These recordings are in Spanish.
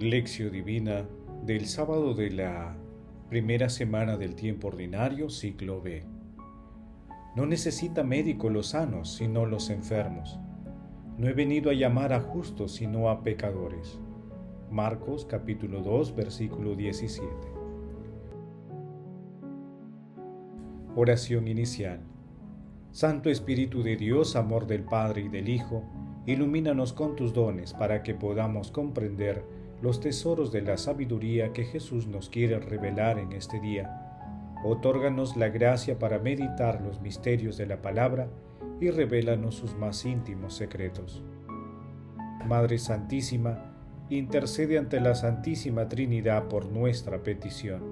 Lección Divina del sábado de la primera semana del tiempo ordinario, ciclo B. No necesita médico los sanos, sino los enfermos. No he venido a llamar a justos, sino a pecadores. Marcos capítulo 2, versículo 17. Oración inicial. Santo Espíritu de Dios, amor del Padre y del Hijo, ilumínanos con tus dones para que podamos comprender los tesoros de la sabiduría que Jesús nos quiere revelar en este día. Otórganos la gracia para meditar los misterios de la palabra y revélanos sus más íntimos secretos. Madre Santísima, intercede ante la Santísima Trinidad por nuestra petición.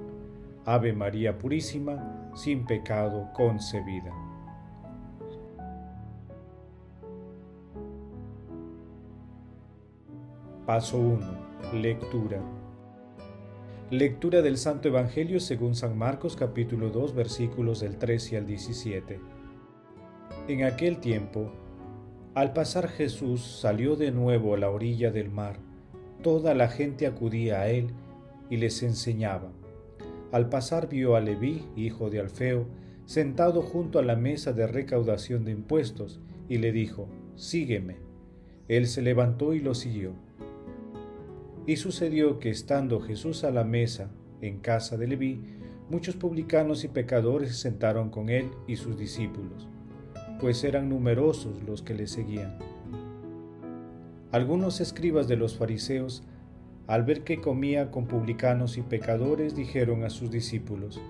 Ave María Purísima, sin pecado concebida. Paso 1 Lectura. Lectura del Santo Evangelio según San Marcos capítulo 2 versículos del 13 al 17. En aquel tiempo, al pasar Jesús salió de nuevo a la orilla del mar. Toda la gente acudía a él y les enseñaba. Al pasar vio a Leví, hijo de Alfeo, sentado junto a la mesa de recaudación de impuestos, y le dijo, Sígueme. Él se levantó y lo siguió. Y sucedió que estando Jesús a la mesa en casa de Leví, muchos publicanos y pecadores se sentaron con él y sus discípulos, pues eran numerosos los que le seguían. Algunos escribas de los fariseos, al ver que comía con publicanos y pecadores, dijeron a sus discípulos,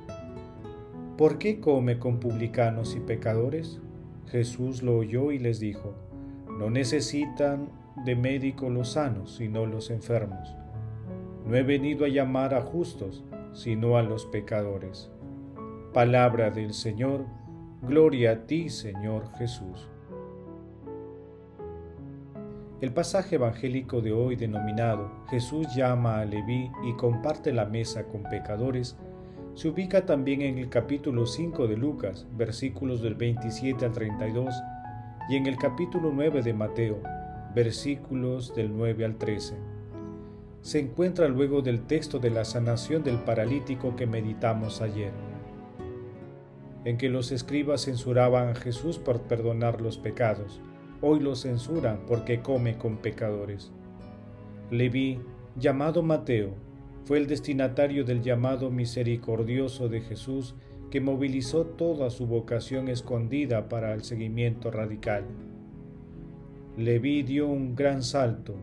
¿Por qué come con publicanos y pecadores? Jesús lo oyó y les dijo, No necesitan de médico los sanos, sino los enfermos. No he venido a llamar a justos, sino a los pecadores. Palabra del Señor, gloria a ti, Señor Jesús. El pasaje evangélico de hoy denominado Jesús llama a Leví y comparte la mesa con pecadores se ubica también en el capítulo 5 de Lucas, versículos del 27 al 32, y en el capítulo 9 de Mateo, versículos del 9 al 13. Se encuentra luego del texto de la sanación del paralítico que meditamos ayer, en que los escribas censuraban a Jesús por perdonar los pecados. Hoy lo censuran porque come con pecadores. Leví, llamado Mateo, fue el destinatario del llamado misericordioso de Jesús que movilizó toda su vocación escondida para el seguimiento radical. Leví dio un gran salto,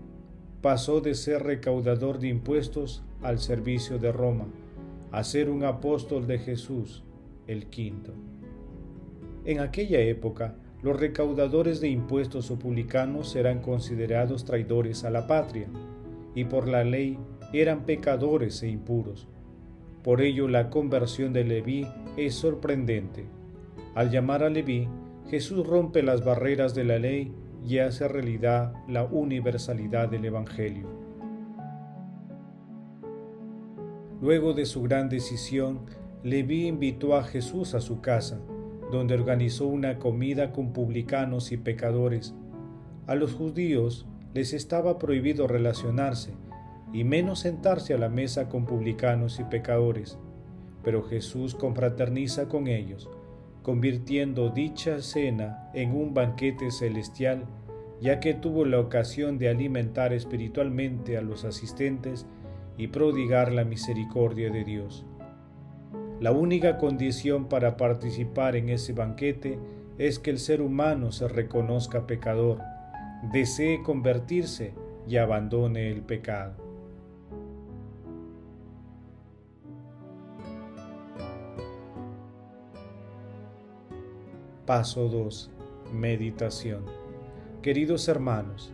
pasó de ser recaudador de impuestos al servicio de Roma, a ser un apóstol de Jesús, el quinto. En aquella época, los recaudadores de impuestos o publicanos eran considerados traidores a la patria, y por la ley eran pecadores e impuros. Por ello la conversión de Leví es sorprendente. Al llamar a Leví, Jesús rompe las barreras de la ley y hace realidad la universalidad del Evangelio. Luego de su gran decisión, Leví invitó a Jesús a su casa, donde organizó una comida con publicanos y pecadores. A los judíos les estaba prohibido relacionarse, y menos sentarse a la mesa con publicanos y pecadores, pero Jesús confraterniza con ellos, convirtiendo dicha cena en un banquete celestial, ya que tuvo la ocasión de alimentar espiritualmente a los asistentes y prodigar la misericordia de Dios. La única condición para participar en ese banquete es que el ser humano se reconozca pecador, desee convertirse y abandone el pecado. Paso 2. Meditación. Queridos hermanos,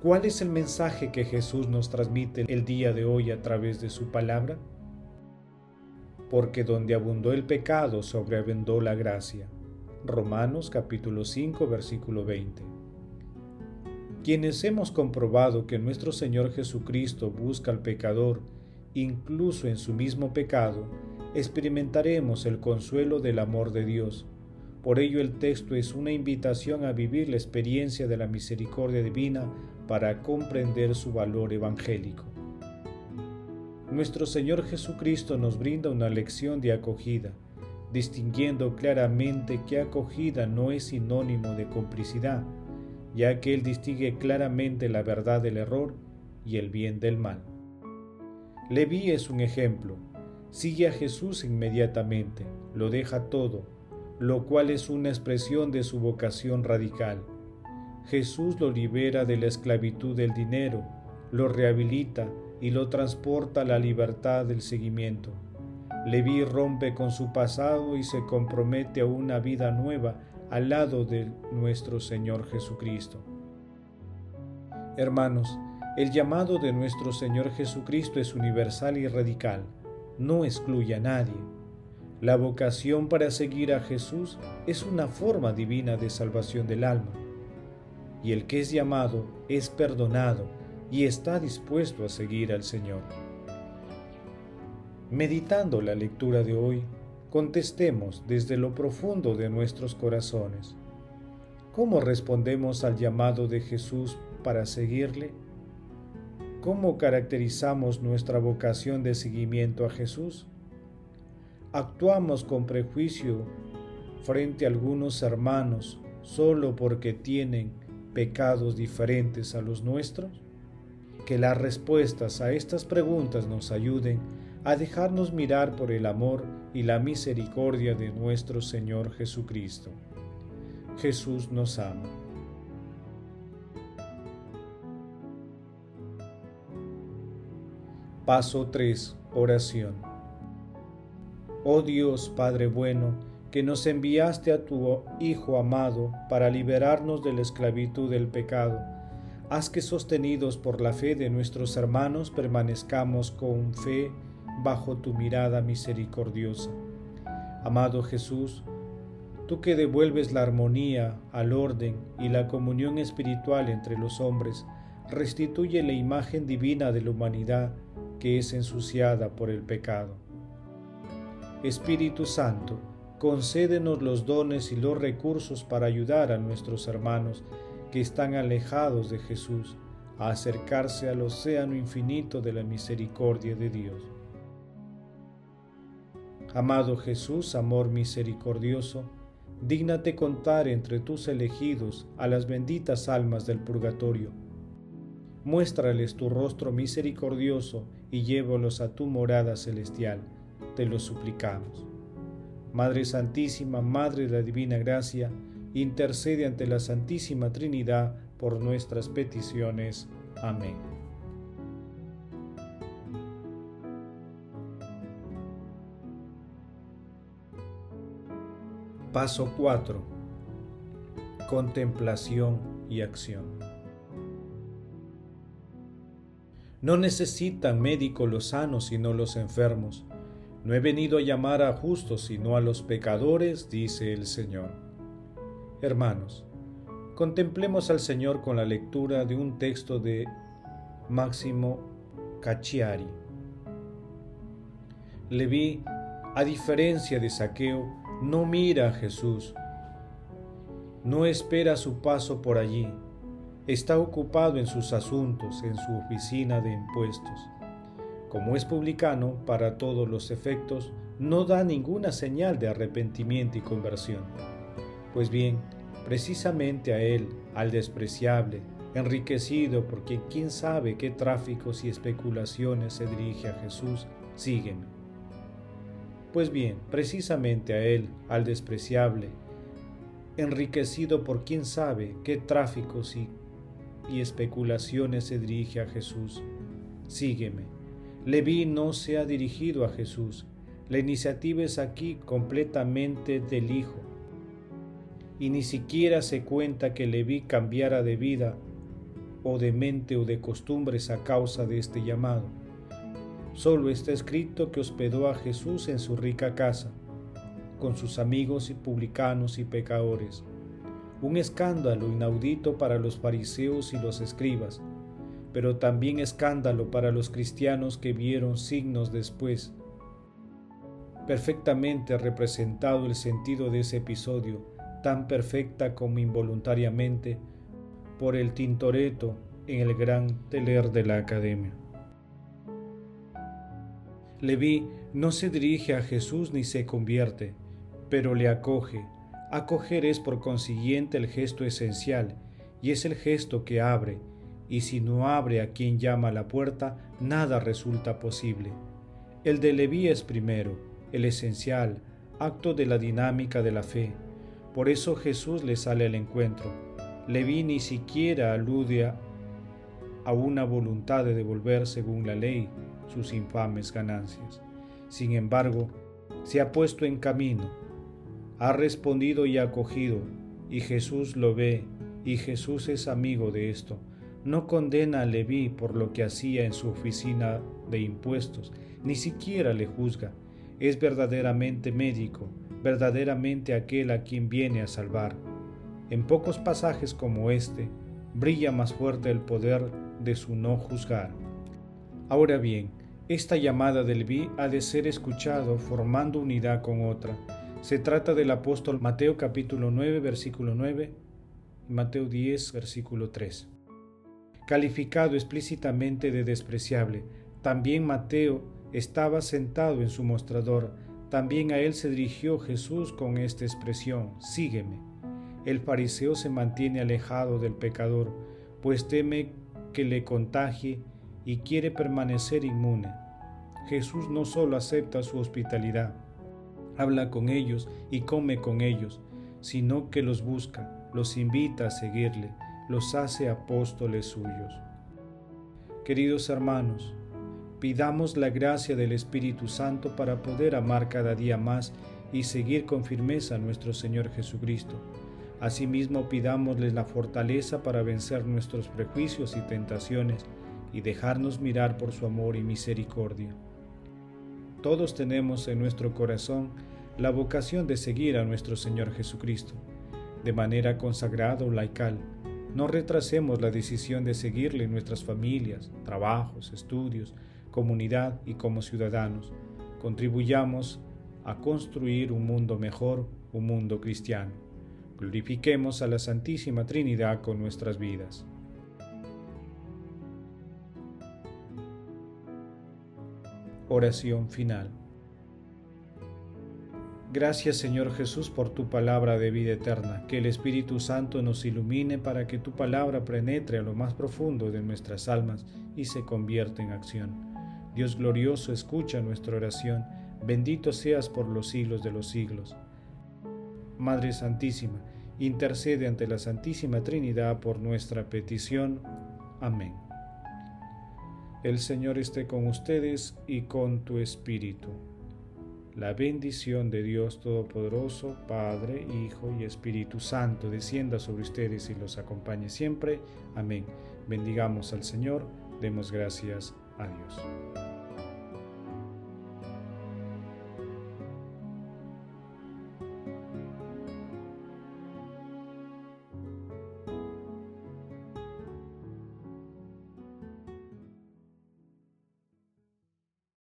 ¿cuál es el mensaje que Jesús nos transmite el día de hoy a través de su palabra? Porque donde abundó el pecado, sobreabundó la gracia. Romanos capítulo 5 versículo 20. Quienes hemos comprobado que nuestro Señor Jesucristo busca al pecador, incluso en su mismo pecado, experimentaremos el consuelo del amor de Dios por ello el texto es una invitación a vivir la experiencia de la misericordia divina para comprender su valor evangélico. nuestro Señor Jesucristo nos brinda una lección de acogida, distinguiendo claramente que acogida no es sinónimo de complicidad, ya que Él distingue claramente la verdad del error y el bien del mal. Leví es un ejemplo. Sigue a Jesús inmediatamente, lo deja todo, lo cual es una expresión de su vocación radical. Jesús lo libera de la esclavitud del dinero, lo rehabilita y lo transporta a la libertad del seguimiento. Leví rompe con su pasado y se compromete a una vida nueva al lado de nuestro Señor Jesucristo. Hermanos, el llamado de nuestro Señor Jesucristo es universal y radical, no excluye a nadie. La vocación para seguir a Jesús es una forma divina de salvación del alma. Y el que es llamado es perdonado y está dispuesto a seguir al Señor. Meditando la lectura de hoy, contestemos desde lo profundo de nuestros corazones. ¿Cómo respondemos al llamado de Jesús para seguirle? ¿Cómo caracterizamos nuestra vocación de seguimiento a Jesús? ¿Actuamos con prejuicio frente a algunos hermanos solo porque tienen pecados diferentes a los nuestros? Que las respuestas a estas preguntas nos ayuden a dejarnos mirar por el amor y la misericordia de nuestro Señor Jesucristo. Jesús nos ama. Paso 3. Oración. Oh Dios Padre bueno, que nos enviaste a tu Hijo amado para liberarnos de la esclavitud del pecado, haz que sostenidos por la fe de nuestros hermanos permanezcamos con fe bajo tu mirada misericordiosa. Amado Jesús, tú que devuelves la armonía al orden y la comunión espiritual entre los hombres, restituye la imagen divina de la humanidad que es ensuciada por el pecado. Espíritu Santo, concédenos los dones y los recursos para ayudar a nuestros hermanos que están alejados de Jesús a acercarse al océano infinito de la misericordia de Dios. Amado Jesús, amor misericordioso, dígnate contar entre tus elegidos a las benditas almas del purgatorio muéstrales tu rostro misericordioso y llévalos a tu morada celestial, te lo suplicamos. Madre Santísima, Madre de la Divina Gracia, intercede ante la Santísima Trinidad por nuestras peticiones. Amén. Paso 4. Contemplación y acción. No necesitan médico los sanos sino los enfermos. No he venido a llamar a justos sino a los pecadores, dice el Señor. Hermanos, contemplemos al Señor con la lectura de un texto de Máximo Cacciari. Leví, a diferencia de Saqueo, no mira a Jesús, no espera su paso por allí, está ocupado en sus asuntos en su oficina de impuestos. Como es publicano, para todos los efectos, no da ninguna señal de arrepentimiento y conversión. Pues bien, precisamente a él, al despreciable, enriquecido por quien quién sabe qué tráficos y especulaciones se dirige a Jesús, sígueme. Pues bien, precisamente a él, al despreciable, enriquecido por quién sabe qué tráficos y y especulaciones se dirige a Jesús. Sígueme. Leví no se ha dirigido a Jesús. La iniciativa es aquí completamente del Hijo. Y ni siquiera se cuenta que Leví cambiara de vida o de mente o de costumbres a causa de este llamado. Solo está escrito que hospedó a Jesús en su rica casa, con sus amigos y publicanos y pecadores un escándalo inaudito para los fariseos y los escribas, pero también escándalo para los cristianos que vieron signos después. Perfectamente representado el sentido de ese episodio, tan perfecta como involuntariamente, por el Tintoretto en el gran teler de la Academia. Leví no se dirige a Jesús ni se convierte, pero le acoge. Acoger es por consiguiente el gesto esencial, y es el gesto que abre, y si no abre a quien llama a la puerta, nada resulta posible. El de Leví es primero, el esencial, acto de la dinámica de la fe. Por eso Jesús le sale al encuentro. Leví ni siquiera alude a una voluntad de devolver según la ley sus infames ganancias. Sin embargo, se ha puesto en camino, ha respondido y acogido, y Jesús lo ve, y Jesús es amigo de esto. No condena a Leví por lo que hacía en su oficina de impuestos, ni siquiera le juzga. Es verdaderamente médico, verdaderamente aquel a quien viene a salvar. En pocos pasajes como este, brilla más fuerte el poder de su no juzgar. Ahora bien, esta llamada del vi ha de ser escuchado formando unidad con otra. Se trata del apóstol Mateo capítulo 9 versículo 9 y Mateo 10 versículo 3. Calificado explícitamente de despreciable, también Mateo estaba sentado en su mostrador, también a él se dirigió Jesús con esta expresión, sígueme. El fariseo se mantiene alejado del pecador, pues teme que le contagie y quiere permanecer inmune. Jesús no solo acepta su hospitalidad, habla con ellos y come con ellos, sino que los busca, los invita a seguirle, los hace apóstoles suyos. Queridos hermanos, pidamos la gracia del Espíritu Santo para poder amar cada día más y seguir con firmeza a nuestro Señor Jesucristo. Asimismo, pidámosle la fortaleza para vencer nuestros prejuicios y tentaciones, y dejarnos mirar por su amor y misericordia. Todos tenemos en nuestro corazón la vocación de seguir a nuestro Señor Jesucristo, de manera consagrada o laical. No retrasemos la decisión de seguirle en nuestras familias, trabajos, estudios, comunidad y como ciudadanos. Contribuyamos a construir un mundo mejor, un mundo cristiano. Glorifiquemos a la Santísima Trinidad con nuestras vidas. Oración final. Gracias Señor Jesús por tu palabra de vida eterna, que el Espíritu Santo nos ilumine para que tu palabra penetre a lo más profundo de nuestras almas y se convierta en acción. Dios glorioso, escucha nuestra oración, bendito seas por los siglos de los siglos. Madre Santísima, intercede ante la Santísima Trinidad por nuestra petición. Amén. El Señor esté con ustedes y con tu espíritu. La bendición de Dios Todopoderoso, Padre, Hijo y Espíritu Santo, descienda sobre ustedes y los acompañe siempre. Amén. Bendigamos al Señor, demos gracias a Dios.